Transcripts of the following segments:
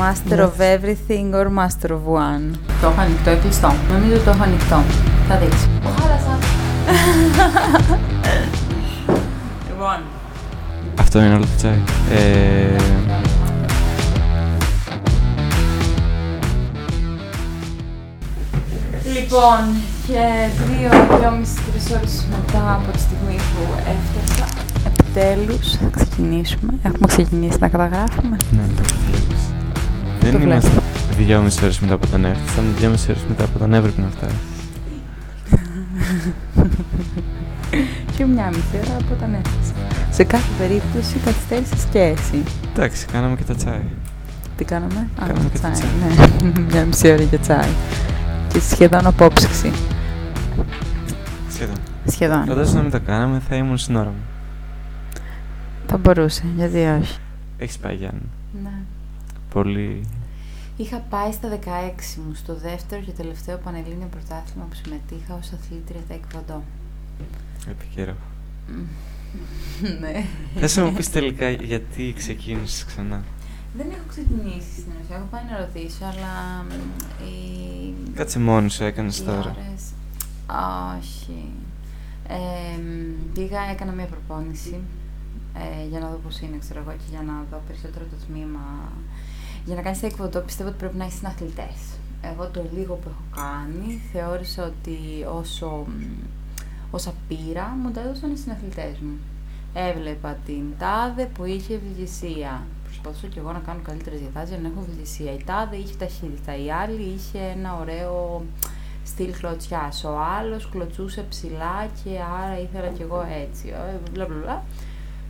Master Ναι. of everything or master of one; Το έχω ανοιχτό ή κλειστό. Νομίζω το έχω ανοιχτό. Θα δεις. Το χάλασα. λοιπόν, Αυτό είναι όλο το τσάι. Ε, Λοιπόν, και δύο, δυόμιση, τρεις ώρες μετά από τη στιγμή που έφτασα, επιτέλους θα ξεκινήσουμε. Έχουμε ξεκινήσει να καταγράφουμε. ναι, το βλέπεις. Δεν Το είμαστε δυόμιση ώρες μετά από τον έρθει, ήταν δυόμιση ώρες μετά από τον έπρεπε να φτάσει. Και μια μισή ώρα από όταν έφτασα. Σε κάθε περίπτωση καθυστέρησες και εσύ. Εντάξει, κάναμε και τα τσάι. Τι κάναμε; Κάναμε και το τσάι. Ναι, μια μισή ώρα για τσάι. Και σχεδόν απόψυξη. Σχεδόν. Σχεδόν. Φαντάζομαι να μην τα κάναμε, θα ήμουν στην ώρα μου. Θα μπορούσε, γιατί όχι. Έχεις πάει Γιάννη. Ναι. Πολύ... Είχα πάει στα 16 μου, στο δεύτερο και τελευταίο Πανελλήνιο Πρωτάθλημα που συμμετείχα ως αθλήτρια ταϊκβοντό. επικαιρό. ναι. Θες να μου πεις τελικά γιατί ξεκίνησες ξανά. Δεν έχω ξεκινήσει στην ουσία. Έχω πάει να ρωτήσω, αλλά μ, οι... Κάτσε μόνη σου έκανες οι τώρα. ώρες... Όχι. Ε, μ, πήγα, έκανα μια προπόνηση ε, για να δω πώς είναι, ξέρω εγώ, και για να δω περισσότερο το τμήμα. Για να κάνεις taekwondo πιστεύω ότι πρέπει να είσαι συναθλητές. Εγώ το λίγο που έχω κάνει θεώρησα ότι όσο, μ, όσα πήρα μου τα έδωσαν οι συναθλητές μου. Έβλεπα την τάδε που είχε ευληγησία. Προσπαθούσα κι εγώ να κάνω καλύτερες διατάσει για να έχω ευληγησία. Η τάδε είχε ταχύτητα. Η άλλη είχε ένα ωραίο στυλ κλωτσιάς. Ο άλλος κλωτσούσε ψηλά και άρα ήθελα κι εγώ έτσι. Ε, Μπλα μπλα μπλα.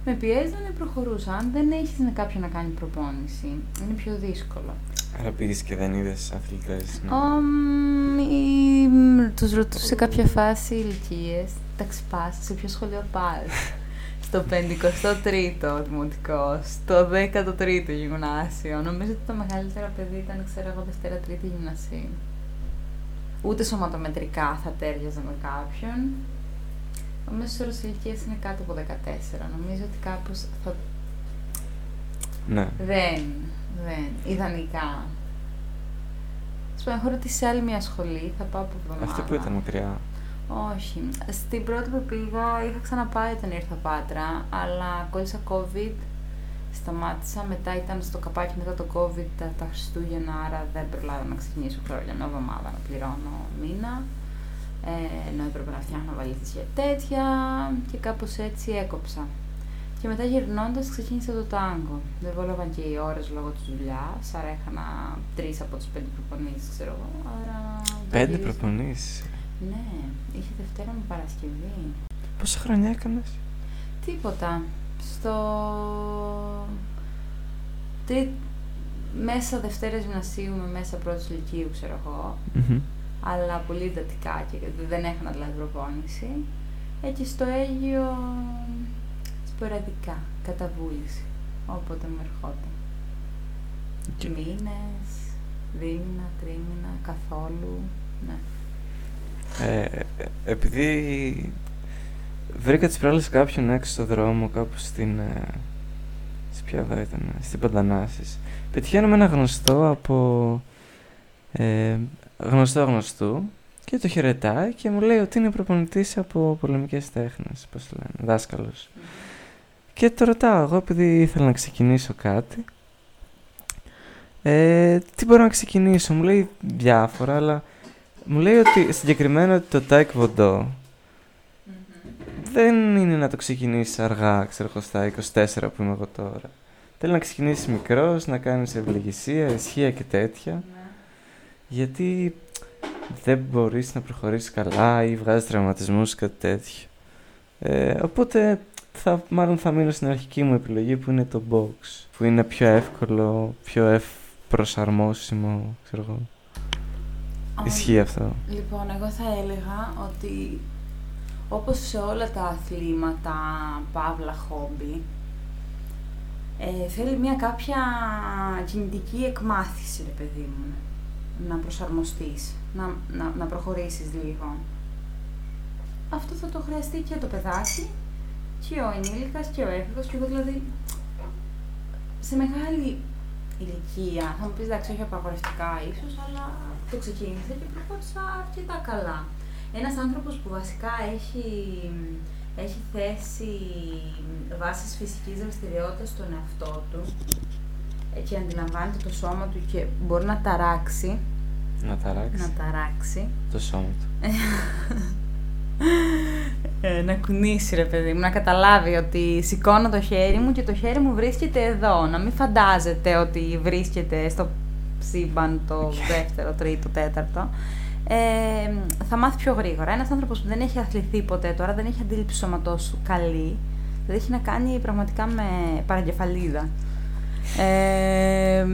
Με πιέζανε, προχωρούσα. Αν δεν έχεις κάποιον να κάνει προπόνηση, είναι πιο δύσκολο. Άρα πήγες και δεν είδες αθλητές. ναι. Um, ή, τους ρωτούσα σε κάποια φάση ηλικίες, τα ξυπάς, σε ποιο σχολείο πας. στο 53ο δημοτικό, στο 13ο γυμνάσιο. Νομίζω ότι τα μεγαλύτερα παιδί ήταν, ξέρω εγώ, Δευτέρα Τρίτη γυμνασίου. Ούτε σωματομετρικά θα τέριαζε με κάποιον. Ο μέσος όρος ηλικίας είναι κάτω από 14. Νομίζω ότι κάπως θα Ναι. δεν, δεν, ιδανικά. Σου πω, ότι σε άλλη μια σχολή θα πάω από εβδομάδα. Αυτή που ήταν μακριά. Όχι. Στην πρώτη που πήγα είχα ξαναπάει όταν ήρθα Πάτρα, αλλά κόλλησα COVID, σταμάτησα, μετά ήταν στο καπάκι μετά το COVID τα, τα Χριστούγεννα, άρα δεν προλάβα να ξεκινήσω ξέρω, για μια εβδομάδα να πληρώνω μήνα. Ε, ενώ έπρεπε να φτιάχνω βαλίτσες για τέτοια και κάπως έτσι έκοψα. Και μετά γυρνώντας ξεκίνησα το τάγκο. Δεν βόλευαν και οι ώρες λόγω της δουλειάς, άρα έκανα τρεις από τις πέντε προπονήσεις, ξέρω εγώ. Άρα Πέντε γύρισα. προπονήσεις; Ναι, είχε Δευτέρα με Παρασκευή. Πόσα χρόνια έκανες; Τίποτα. Στο. Τρί... Μέσα Δευτέρας Γυμνασίου με μέσα πρώτης Λυκείου, ξέρω εγώ. Μμμ. Αλλά πολύ εντατικά και δεν έκανα δηλαδή προπόνηση. Έτσι στο Αίγυο σποραδικά, κατά βούληση. Όποτε μου ερχόταν. Και- Μήνες, δίμηνα, τρίμηνα, καθόλου. Ναι. Ε, ε, επειδή βρήκα τις προάλλες κάποιον έξω στο δρόμο, κάπου στην... Ε, σε ποια εδώ ήταν, στην Παντανάσης. Πετυχαίνουμε ένα γνωστό από... Ε, γνωστό γνωστού και το χαιρετάει και μου λέει ότι είναι προπονητής από πολεμικές τέχνες, πώς το λένε, δάσκαλος. Και το ρωτάω εγώ επειδή ήθελα να ξεκινήσω κάτι. Ε, τι μπορώ να ξεκινήσω, μου λέει διάφορα, αλλά μου λέει ότι συγκεκριμένα ότι το taekwondo δεν είναι να το ξεκινήσεις αργά, ξέρω εγώ στα 24 που είμαι εγώ τώρα. Θέλει να ξεκινήσεις μικρός, να κάνεις ευλογησία, ισχύα και τέτοια. Ναι. Γιατί δεν μπορείς να προχωρήσεις καλά ή βγάζεις τραυματισμούς ή κάτι τέτοιο. Ε, οπότε θα, μάλλον θα μείνω στην αρχική μου επιλογή που είναι το box. Που είναι πιο εύκολο, πιο ευ προσαρμόσιμο, ξέρω εγώ. Α, Ισχύει αυτό. Λοιπόν, εγώ θα έλεγα ότι όπως σε όλα τα αθλήματα, παύλα, χόμπι, ε, θέλει μια κάποια κινητική εκμάθηση, ρε παιδί μου, να προσαρμοστείς, να, να, να προχωρήσεις λίγο. Αυτό θα το χρειαστεί και το παιδάκι, και ο ενήλικας και ο έφηβος, και εγώ δηλαδή σε μεγάλη ηλικία. Θα μου πεις εντάξει, όχι απαγορευτικά ίσως, αλλά το ξεκίνησε και προχώρησα αρκετά καλά. Ένας άνθρωπος που βασικά έχει, έχει θέσει βάσεις φυσικής δραστηριότητας στον εαυτό του και αντιλαμβάνεται το σώμα του και μπορεί να ταράξει. Να ταράξει. Να ταράξει. Το σώμα του. ε, να κουνήσει ρε παιδί μου, να καταλάβει ότι σηκώνω το χέρι μου και το χέρι μου βρίσκεται εδώ. Να μην φαντάζεται ότι βρίσκεται στο σύμπαν το δεύτερο, τρίτο, τέταρτο. Ε, θα μάθει πιο γρήγορα. Ένας άνθρωπος που δεν έχει αθληθεί ποτέ τώρα, δεν έχει αντίληψη σώματός του καλή, δεν έχει να κάνει πραγματικά με παραγκεφαλίδα. Ε,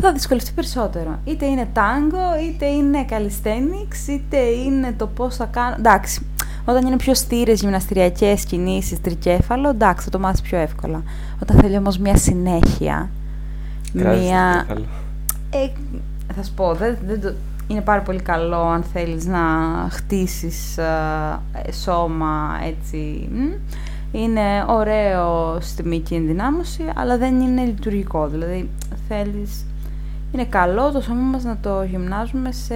θα δυσκολευτεί περισσότερο. Είτε είναι τάγκο, είτε είναι calisthenics, είτε είναι το πώς θα κάνω... Εντάξει, όταν είναι πιο στήρες γυμναστηριακές κινήσεις, τρικέφαλο, εντάξει, θα το μάθεις πιο εύκολα. Όταν θέλει όμως μια συνέχεια, μια... Ε, θα σου πω, δεν, δεν είναι πάρα πολύ καλό αν θέλεις να χτίσεις ε, σώμα έτσι. Είναι ωραίο στη μήκη ενδυνάμωση, αλλά δεν είναι λειτουργικό. Δηλαδή θέλεις είναι καλό το σώμα μας να το γυμνάζουμε σε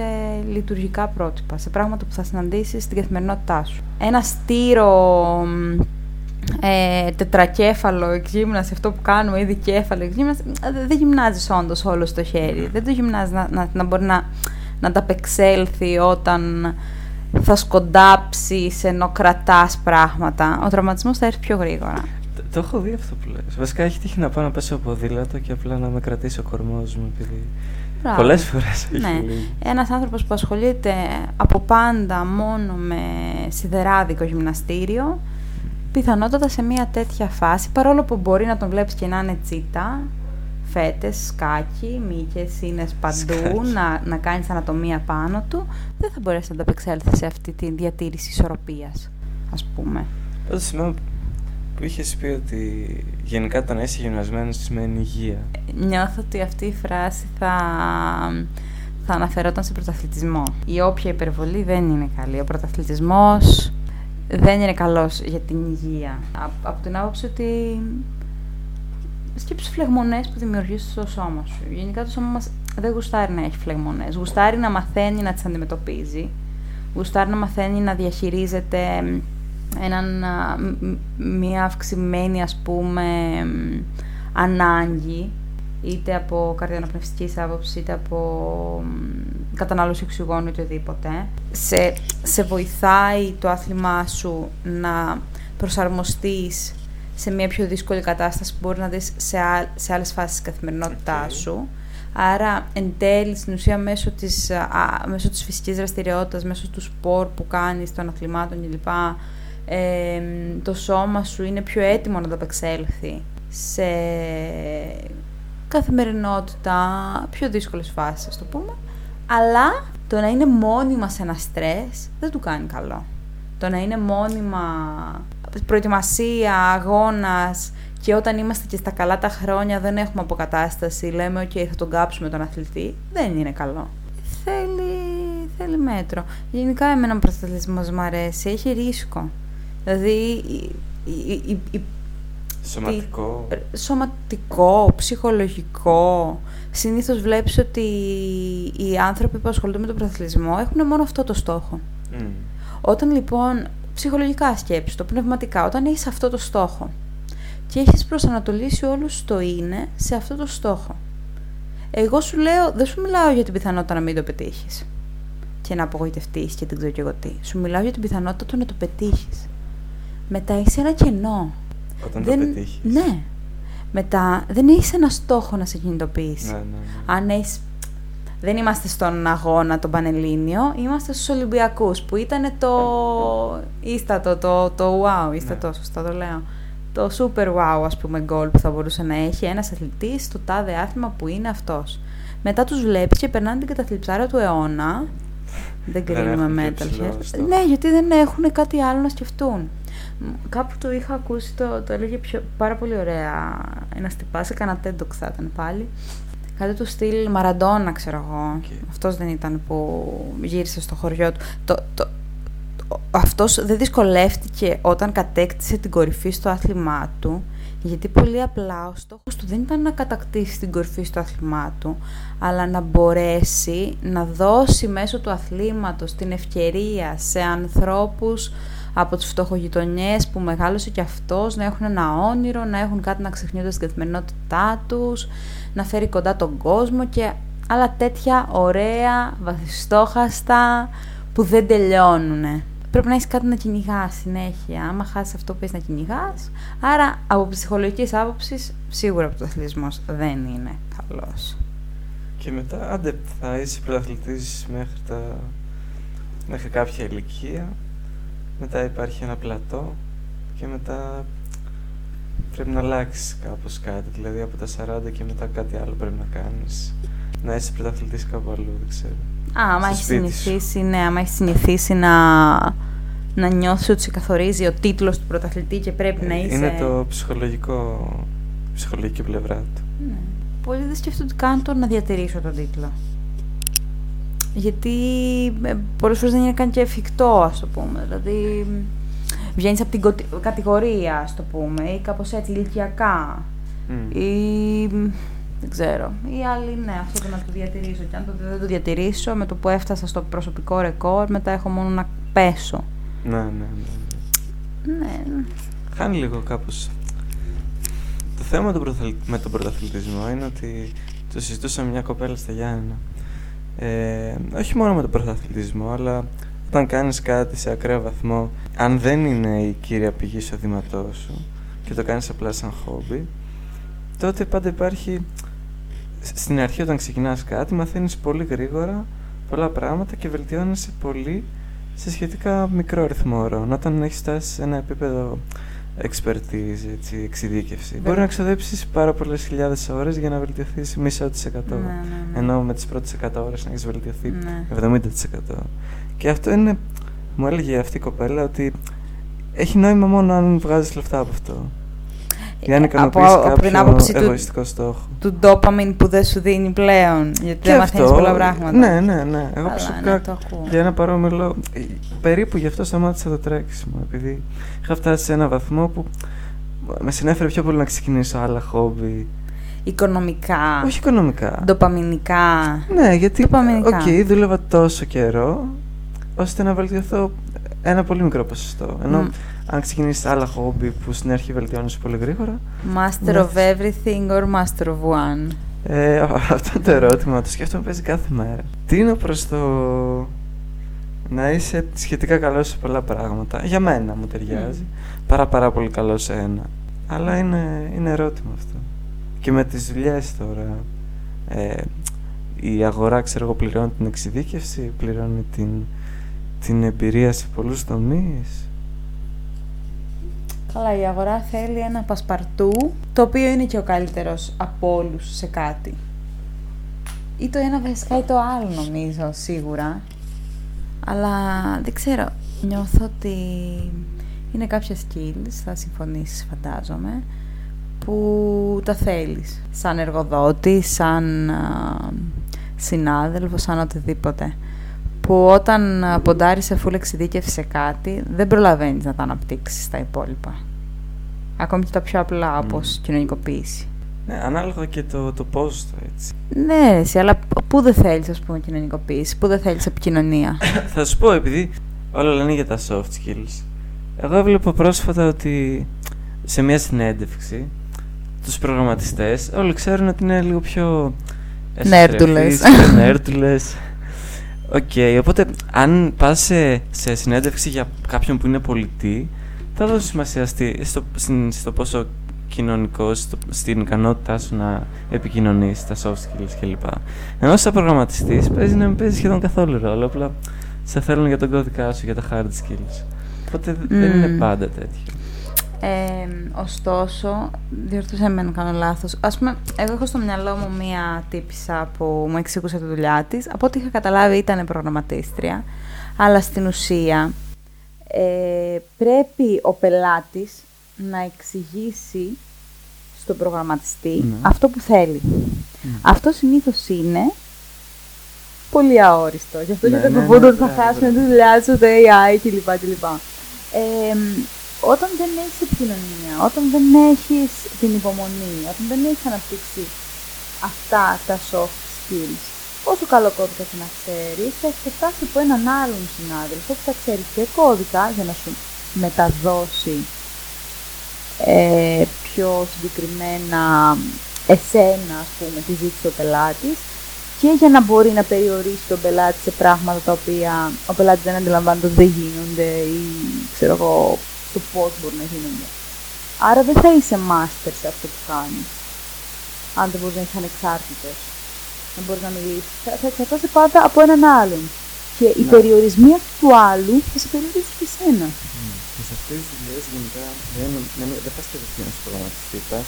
λειτουργικά πρότυπα, σε πράγματα που θα συναντήσεις στην καθημερινότητά σου. Ένα στήρο ε, τετρακέφαλο εκγύμναση, αυτό που κάνουμε, ή δικέφαλο εκγύμναση, ε, δεν γυμνάζεις όντως όλο στο χέρι. Δεν το γυμνάζεις να, να, να μπορεί να, να ανταπεξέλθει όταν θα σκοντάψεις ενώ κρατάς πράγματα. Ο τραυματισμός θα έρθει πιο γρήγορα. Το έχω δει αυτό που λες. Βασικά έχει τύχει να πάω να πέσω ποδήλατο και απλά να με κρατήσει ο κορμός μου. Επειδή... Πολλές φορές Ναι. Ένας άνθρωπος που ασχολείται από πάντα μόνο με σιδεράδικο γυμναστήριο, πιθανότατα σε μια τέτοια φάση, παρόλο που μπορεί να τον βλέπεις και να είναι τσίτα, φέτες, σκάκι, μύκες, είναι παντού, να, να κάνεις ανατομία πάνω του, δεν θα μπορέσεις να ανταπεξέλθεις σε αυτή τη διατήρηση ισορροπίας, ας πούμε. Πάντως που είχες πει ότι γενικά το να είσαι γυμνασμένος σημαίνει υγεία. Νιώθω ότι αυτή η φράση θα, θα αναφερόταν σε πρωταθλητισμό. Η όποια υπερβολή δεν είναι καλή. Ο πρωταθλητισμός δεν είναι καλός για την υγεία. Από την άποψη ότι σκέψου φλεγμονές που δημιουργείς στο σώμα σου. Γενικά το σώμα μας δεν γουστάρει να έχει φλεγμονές. Γουστάρει να μαθαίνει να τις αντιμετωπίζει. Γουστάρει να μαθαίνει να διαχειρίζεται έναν, μια αυξημένη ας πούμε ανάγκη είτε από καρδιοναπνευστική άποψης, είτε από κατανάλωση οξυγόνου, είτε οτιδήποτε. Σε, σε βοηθάει το άθλημά σου να προσαρμοστείς σε μια πιο δύσκολη κατάσταση που μπορεί να δεις σε, α, σε άλλες φάσεις της καθημερινότητάς σου. Άρα, εν τέλει, στην ουσία, μέσω της, α, μέσω της φυσικής δραστηριότητας, μέσω του σπορ που κάνεις, των αθλημάτων κλπ., το σώμα σου είναι πιο έτοιμο να ανταπεξέλθει σε καθημερινότητα, πιο δύσκολες φάσεις, ας το πούμε. Αλλά το να είναι μόνιμα σε ένα στρες δεν του κάνει καλό. Το να είναι μόνιμα προετοιμασία, αγώνας και όταν είμαστε και στα καλά τα χρόνια δεν έχουμε αποκατάσταση, λέμε «ΟΚ, θα τον κάψουμε τον αθλητή», δεν είναι καλό. Θέλει, θέλει μέτρο. Γενικά εμένα ο προστατευτισμός μου αρέσει, έχει ρίσκο. Δηλαδή, Σωματικό. σωματικό, ψυχολογικό. Συνήθως βλέπεις ότι οι άνθρωποι που ασχολούνται με τον πρωταθλητισμό έχουν μόνο αυτό το στόχο. Όταν λοιπόν, ψυχολογικά σκέψεις το, πνευματικά, όταν έχεις αυτό το στόχο και έχεις προσανατολίσει όλους το είναι σε αυτό το στόχο. Εγώ σου λέω, δεν σου μιλάω για την πιθανότητα να μην το πετύχεις και να απογοητευτείς και δεν ξέρω και εγώ τι. Σου μιλάω για την πιθανότητα του να το πετύχεις μετά είσαι ένα κενό. Όταν δεν... το πετύχεις. Ναι. Μετά δεν έχεις ένα στόχο να σε κινητοποιήσει. Ναι, ναι, ναι. Αν έχεις... Δεν είμαστε στον αγώνα τον Πανελλήνιο, είμαστε στους Ολυμπιακούς που ήταν το ίστατο, το, το wow, ίστατο, ναι. σωστά το λέω. Το super wow, ας πούμε, γκολ που θα μπορούσε να έχει ένας αθλητής στο τάδε άθλημα που είναι αυτός. Μετά τους βλέπεις και περνάνε την καταθλιψάρα του αιώνα. Δεν κρίνουμε metalhead. Ναι, γιατί δεν έχουν κάτι άλλο να σκεφτούν. Κάπου το είχα ακούσει, το, το έλεγε πιο, πάρα πολύ ωραία ένας τυπάς, σε κανένα TEDx θα ήταν πάλι. Κάτι του στυλ Μαραντόνα, ξέρω εγώ. Okay. Αυτός δεν ήταν που γύρισε στο χωριό του. Το, το, αυτός δεν δυσκολεύτηκε όταν κατέκτησε την κορυφή στο άθλημά του Γιατί πολύ απλά ο στόχος του δεν ήταν να κατακτήσει την κορφή στο αθλημά του, αλλά να μπορέσει να δώσει μέσω του αθλήματος την ευκαιρία σε ανθρώπους από τις φτωχογειτονιές που μεγάλωσε και αυτός να έχουν ένα όνειρο, να έχουν κάτι να ξεχνιούνται στην καθημερινότητά τους, να φέρει κοντά τον κόσμο και άλλα τέτοια ωραία, βαθιστόχαστα που δεν τελειώνουν. Πρέπει να έχεις κάτι να κυνηγάς συνέχεια. Άμα χάσεις αυτό που έχει να κυνηγάς. Άρα, από ψυχολογικής άποψης, σίγουρα ο πρωταθλητισμό δεν είναι καλός. Και μετά, άντε, θα είσαι πρωταθλητής μέχρι, τα... μέχρι κάποια ηλικία. Μετά υπάρχει ένα πλατό και μετά πρέπει να αλλάξεις κάπως κάτι. Δηλαδή από τα 40 και μετά κάτι άλλο πρέπει να κάνεις. Να είσαι πρωταθλητής κάπου αλλού, δεν ξέρω. Α, άμα έχεις συνηθίσει, ναι, άμα έχεις συνηθίσει να, να νιώθει ότι σε καθορίζει ο τίτλος του πρωταθλητή και πρέπει να είσαι... Είναι το ψυχολογικό, ψυχολογική πλευρά του. Ναι. Πολλοί δεν σκέφτονται καν το να διατηρήσω τον τίτλο. Γιατί ε, πολλές φορές δεν είναι καν και εφικτό, ας το πούμε. Δηλαδή, βγαίνεις από την κατηγορία, ας το πούμε, ή κάπως έτσι ηλικιακά. Mm. Ή δεν ξέρω. Ή άλλοι, ναι, αυτό το να το διατηρήσω. Και αν το, δεν το διατηρήσω, με το που έφτασα στο προσωπικό ρεκόρ, μετά έχω μόνο να πέσω. Ναι, ναι, ναι. Ναι. ναι. Χάνει λίγο κάπως. Το θέμα με τον πρωταθλητισμό είναι ότι το συζητούσα με μια κοπέλα στα Γιάννενα. Ε, όχι μόνο με τον πρωταθλητισμό, αλλά όταν κάνεις κάτι σε ακραίο βαθμό, αν δεν είναι η κύρια πηγή εισοδήματό σου και το κάνεις απλά σαν χόμπι, τότε πάντα υπάρχει στην αρχή όταν ξεκινάς κάτι μαθαίνεις πολύ γρήγορα πολλά πράγματα και βελτιώνεσαι πολύ σε σχετικά μικρό αριθμό ώρων. Όταν έχεις φτάσει σε ένα επίπεδο expertise, έτσι, εξειδίκευση. Μπορεί να ξοδέψεις πάρα πολλές χιλιάδες ώρες για να βελτιωθείς μισό της εκατό. Ναι, ναι, ναι. Ενώ με τις πρώτες 100 ώρες να έχεις βελτιωθεί ναι. 70%. Και αυτό είναι, μου έλεγε αυτή η κοπέλα, ότι έχει νόημα μόνο αν βγάζεις λεφτά από αυτό. Για να ικανοποιήσει κάποιο άποψη εγωιστικό του, στόχο. Του ντόπαμιν που δεν σου δίνει πλέον. Γιατί και δεν μαθαίνεις πολλά πράγματα. Ναι, ναι, ναι. Εγώ προσωπικά για ένα παρόμοιο λόγο. Περίπου γι' αυτό σταμάτησα το τρέξιμο. Επειδή είχα φτάσει σε ένα βαθμό που με συνέφερε πιο πολύ να ξεκινήσω άλλα χόμπι. Οικονομικά. Όχι οικονομικά. Ντοπαμινικά. Ναι, γιατί. OK, okay, δούλευα τόσο καιρό ώστε να βελτιωθώ ένα πολύ μικρό ποσοστό. Ενώ mm. αν ξεκινήσεις άλλα χόμπι που στην αρχή βελτιώνει πολύ γρήγορα. Master of everything or master of one; Ε, αυτό είναι το ερώτημα το σκέφτομαι σχεδόν κάθε μέρα. Τι είναι προς το να είσαι σχετικά καλός σε πολλά πράγματα; Για μένα μου ταιριάζει. Mm. Πάρα πάρα πολύ καλό σε ένα. Αλλά είναι, είναι ερώτημα αυτό. Και με τις δουλειές τώρα. Ε, η αγορά, ξέρω εγώ, πληρώνει την εξειδίκευση, πληρώνει την την εμπειρία σε πολλούς τομείς. Καλά, η αγορά θέλει ένα πασπαρτού, το οποίο είναι και ο καλύτερος από όλους σε κάτι. Ή το ένα βασικά ή το άλλο νομίζω, σίγουρα. Αλλά δεν ξέρω, νιώθω ότι είναι κάποια skills, θα συμφωνήσεις φαντάζομαι, που τα θέλεις. Σαν εργοδότη, σαν συνάδελφο, σαν οτιδήποτε που όταν ποντάρει σε φούλη εξειδίκευση σε κάτι, δεν προλαβαίνεις να τα αναπτύξεις τα υπόλοιπα. Ακόμη και τα πιο απλά, όπως mm. κοινωνικοποίηση. Ναι, ανάλογα και το, το πόσο έτσι. Ναι, εσύ, αλλά πού δεν θέλεις, ας πούμε, κοινωνικοποίηση, πού δεν θέλεις επικοινωνία; Θα σου πω, επειδή όλα λένε για τα soft skills. Εγώ έβλεπα πρόσφατα ότι σε μια συνέντευξη τους προγραμματιστές όλοι ξέρουν ότι είναι λίγο πιο nerdούλες OK, okay, οπότε αν πας σε, σε, συνέντευξη για κάποιον που είναι πωλητή, θα δώσεις σημασία στη, στο, στο πόσο κοινωνικό, στην ικανότητά σου να επικοινωνήσεις, τα soft skills κλπ. Ενώ σαν προγραμματιστής παίζει να μην παίζει σχεδόν καθόλου ρόλο, απλά σε θέλουν για τον κώδικά σου, για τα hard skills. Οπότε mm. δεν είναι πάντα τέτοιο. Ε, ωστόσο, διορθώσε με αν κάνω λάθος. Ας πούμε, εγώ έχω στο μυαλό μου μία τύπησα που μου εξήγησε τη δουλειά της. Από ό,τι είχα καταλάβει ήταν προγραμματίστρια. Αλλά στην ουσία ε, πρέπει ο πελάτης να εξηγήσει στον προγραμματιστή ναι. αυτό που θέλει. Ναι. Αυτό συνήθως είναι πολύ αόριστο. Γι' αυτό ναι, και ναι, ναι, θα χάσουν τη δουλειά σου, το AI κλπ. κλπ. Ε, όταν δεν έχεις επικοινωνία, όταν δεν έχεις την υπομονή, όταν δεν έχεις αναπτύξει αυτά τα soft skills, όσο καλό κώδικα και να ξέρεις, θα εξετάσει από έναν άλλον συνάδελφο που θα ξέρει και κώδικα για να σου μεταδώσει ε, πιο συγκεκριμένα εσένα, ας πούμε, τη ζήτηση ο πελάτης και για να μπορεί να περιορίσει τον πελάτη σε πράγματα τα οποία ο πελάτης δεν αντιλαμβάνεται ότι δεν γίνονται ή ξέρω εγώ το πώς μπορεί να γίνονται. Άρα δεν θα είσαι master σε αυτό που κάνεις, αν δεν μπορείς να είσαι ανεξάρτητος, να μπορείς να μιλήσεις. Θα, θα εξαρτάσαι πάντα από έναν άλλον. Και οι ναι. περιορισμοί αυτού του άλλου θα σε περιορίσουν και εσένα. Mm. Και σε αυτές τις δουλειές γενικά δεν, δεν, δεν πας κατευθείαν στο προγραμματιστή, πας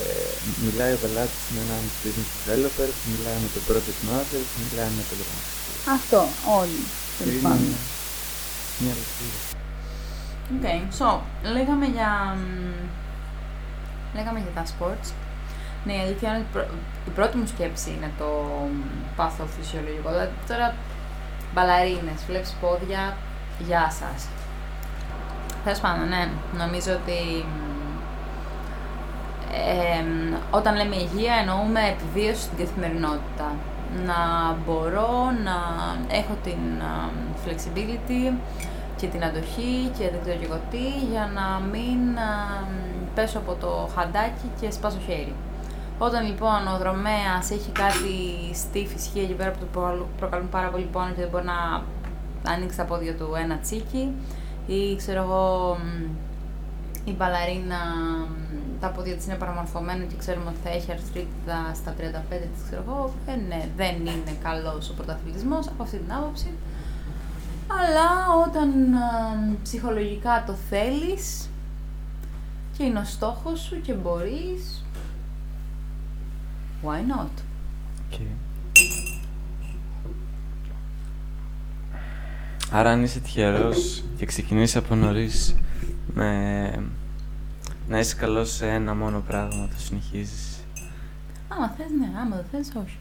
ε, μιλάει ο πελάτης με έναν business developer, μιλάει με τον project manager, μιλάει με τον προγραμματιστή. Αυτό, όλοι. Είναι μια λεπτή. OK, okay. so, λέγαμε για, λέγαμε για τα sports. Ναι, η αλήθεια είναι ότι η πρώτη μου σκέψη είναι το παθοφυσιολογικό. Δηλαδή τώρα μπαλαρίνες, βλέπεις πόδια, γεια σας. Τέλος πάντων, ναι, νομίζω ότι όταν λέμε υγεία εννοούμε επιβίωση στην καθημερινότητα. Να μπορώ να έχω την flexibility και την αντοχή και δεν ξέρω και εγώ τι για να μην πέσω από το χαντάκι και σπάσω χέρι. Όταν λοιπόν ο δρομέας έχει κάτι στήφη ισχύει εκεί πέρα που του προκαλούν πάρα πολύ πόνο και δεν μπορεί να ανοίξει τα πόδια του ένα τσίκι ή ξέρω εγώ η μπαλαρίνα τα πόδια της είναι παραμορφωμένα και ξέρουμε ότι θα έχει αρθρίτιδα στα 35 της, ξέρω εγώ, ε, ναι, δεν είναι καλός ο πρωταθλητισμός από αυτή την άποψη. Αλλά όταν ψυχολογικά το θέλεις και είναι ο στόχος σου και μπορείς, why not; Okay. Άρα αν είσαι τυχερός και ξεκινήσεις από νωρίς με να είσαι καλός σε ένα μόνο πράγμα, το συνεχίζεις. Άμα θες, ναι, άμα δεν θες, όχι.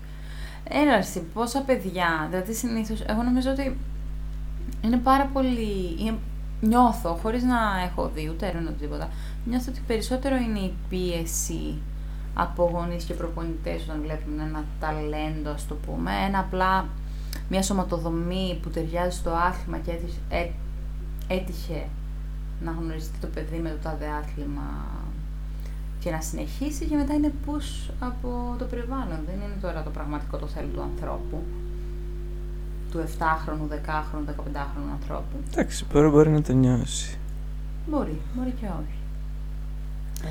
Έλαρση, πόσα παιδιά, δηλαδή συνήθως, εγώ νομίζω ότι είναι πάρα πολύ. Νιώθω, χωρίς να έχω δει ούτε έρευνα τίποτα, νιώθω ότι περισσότερο είναι η πίεση από γονείς και προπονητές όταν βλέπουν ένα ταλέντο, ας το πούμε. Ένα απλά μια σωματοδομή που ταιριάζει στο άθλημα και έτυχε να γνωριστεί το παιδί με το τάδε άθλημα και να συνεχίσει και μετά είναι push από το περιβάλλον. Δεν είναι τώρα το πραγματικό το θέλει του ανθρώπου. Του 7χρονου, 10χρονου, 15χρονου ανθρώπου. Εντάξει, μπορεί, μπορεί να το νιώσει. Μπορεί, μπορεί και όχι.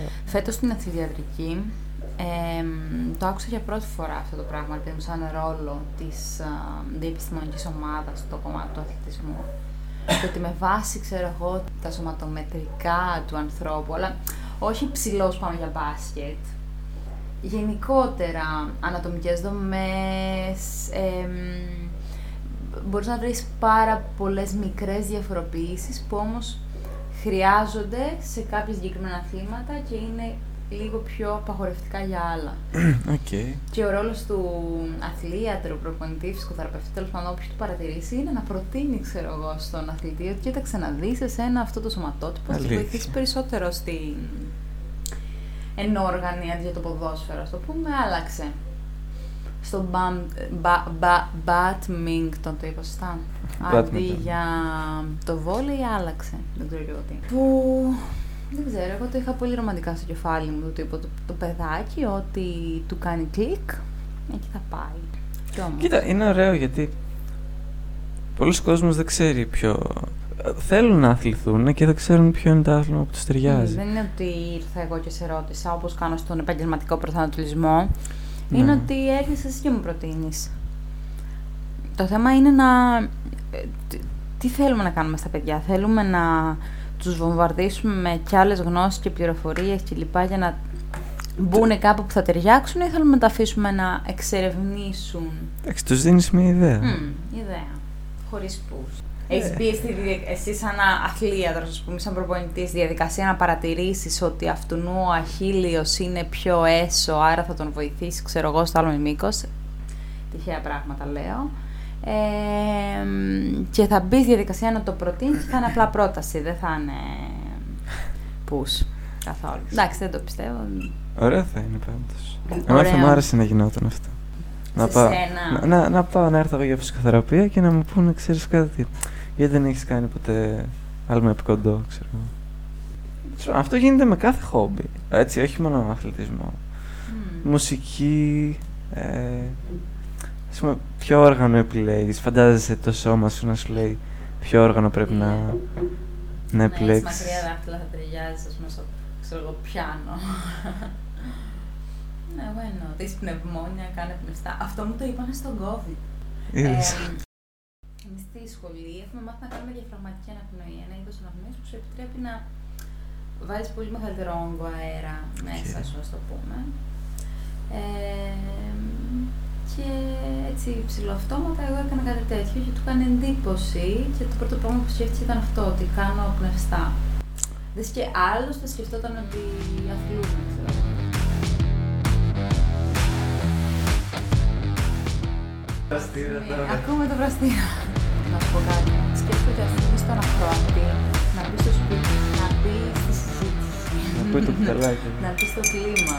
Ε. Φέτος στην αθλιατρική ε, το άκουσα για πρώτη φορά αυτό το πράγμα, δηλαδή σαν ρόλο της ε, διεπιστημονικής ομάδας στο κομμάτι του αθλητισμού και ότι με βάση, ξέρω εγώ, τα σωματομετρικά του ανθρώπου, αλλά όχι ψηλός πάνω για μπάσκετ. Γενικότερα, ανατομικές δομές, ε, μπορείς να βρεις πάρα πολλές μικρές διαφοροποιήσεις που όμως χρειάζονται σε κάποια συγκεκριμένα αθλήματα και είναι λίγο πιο απαγορευτικά για άλλα. Okay. Και ο ρόλος του αθλίατρου, προπονητή, φυσικοθεραπευτή, τέλος πάντων, όποιο του παρατηρήσει, είναι να προτείνει, ξέρω εγώ, στον αθλητή ότι κοίταξε να δεις εσένα αυτό το σωματότυπο θα βοηθήσεις περισσότερο στην ενόργανη αντί για το ποδόσφαιρο, ας το πούμε, άλλαξε. Στο badminton το είπα σωστά; Αντί για το βόλεϊ άλλαξε; Δεν ξέρω τι. Που δεν ξέρω, εγώ το είχα πολύ ρομαντικά στο κεφάλι μου, το τύπο το, το παιδάκι, ότι του κάνει κλικ, εκεί θα πάει. Κοίτα, είναι ωραίο γιατί πολλοί κόσμος δεν ξέρει ποιο... Θέλουν να αθληθούν και δεν ξέρουν ποιο είναι το άθλημα που τους ταιριάζει. Δεν είναι ότι ήρθα εγώ και σε ρώτησα, όπως κάνω στον επαγγελματικό προσανατολισμό. Είναι ναι. ότι έρχεσαι εσύ και μου προτείνεις. Το θέμα είναι να... Ε, τι θέλουμε να κάνουμε στα παιδιά. Θέλουμε να τους βομβαρδίσουμε με κι άλλες γνώσεις και πληροφορίες και λοιπά για να μπουν κάπου που θα ταιριάξουν ή θέλουμε να τα αφήσουμε να εξερευνήσουν; Εντάξει, τους δίνεις μια ιδέα. Mm, ιδέα. Χωρίς πούς. Έχεις μπει στη εσύ σαν αθλίατρος, ας πούμε, σαν προπονητής, στη διαδικασία να παρατηρήσεις ότι αυτού ο αχίλιος είναι πιο έσω, άρα θα τον βοηθήσεις, ξέρω εγώ, στο άλλο μήκος. Τυχαία πράγματα λέω και θα μπει στη διαδικασία να το προτείνεις και θα είναι απλά πρόταση. Δεν θα είναι πους καθόλου. Εντάξει, δεν το πιστεύω. Ωραία θα είναι πάντως. Ωραία. Εμένα θα μου άρεσε να γινόταν αυτό. Σε πάω, σένα. να, να, να πάω να έρθω εγώ για φυσικοθεραπεία και να μου πούνε, ξέρεις κάτι, γιατί δεν έχεις κάνει ποτέ άλλο με επικοντό, ξέρω. Ξέρω, Αυτό γίνεται με κάθε χόμπι, έτσι, όχι μόνο με αθλητισμό. Μμ. Μουσική, ε, ας πούμε, ποιο όργανο επιλέγεις, φαντάζεσαι το σώμα σου να σου λέει ποιο όργανο πρέπει να, να Ναι, έχεις επιλέξεις. μακριά δάχτυλα θα ταιριάζεις, ας πούμε, στο ξέρω εγώ, πιάνο. ναι, εγώ εννοώ. Έχεις πνευμόνια, κάνε πνευστά. Αυτό μου το είπανε στον COVID. Είδες. Εμείς στη σχολή έχουμε μάθει να κάνουμε διαφραγματική αναπνοή. Ένα είδος αναπνοής που σου επιτρέπει να βάζει πολύ μεγαλύτερο όγκο αέρα μέσα Οκ. σου, ας το πούμε. Ε, και έτσι ψιλοαυτόματα εγώ έκανα κάτι τέτοιο και του έκανε εντύπωση και το πρώτο πράγμα που σκέφτηκε ήταν αυτό, ότι κάνω πνευστά. Δεν και άλλο θα σκεφτόταν ότι αθλούμε, ξέρω. εγώ. Ναι, Ακούμε το βραστήρα. Να σου πω κάτι. Σκέφτομαι ότι αφήνει τον ακροατή να μπει στο σπίτι, να μπει στη συζήτηση. Να πει το κουταλάκι. να μπει στο κλίμα.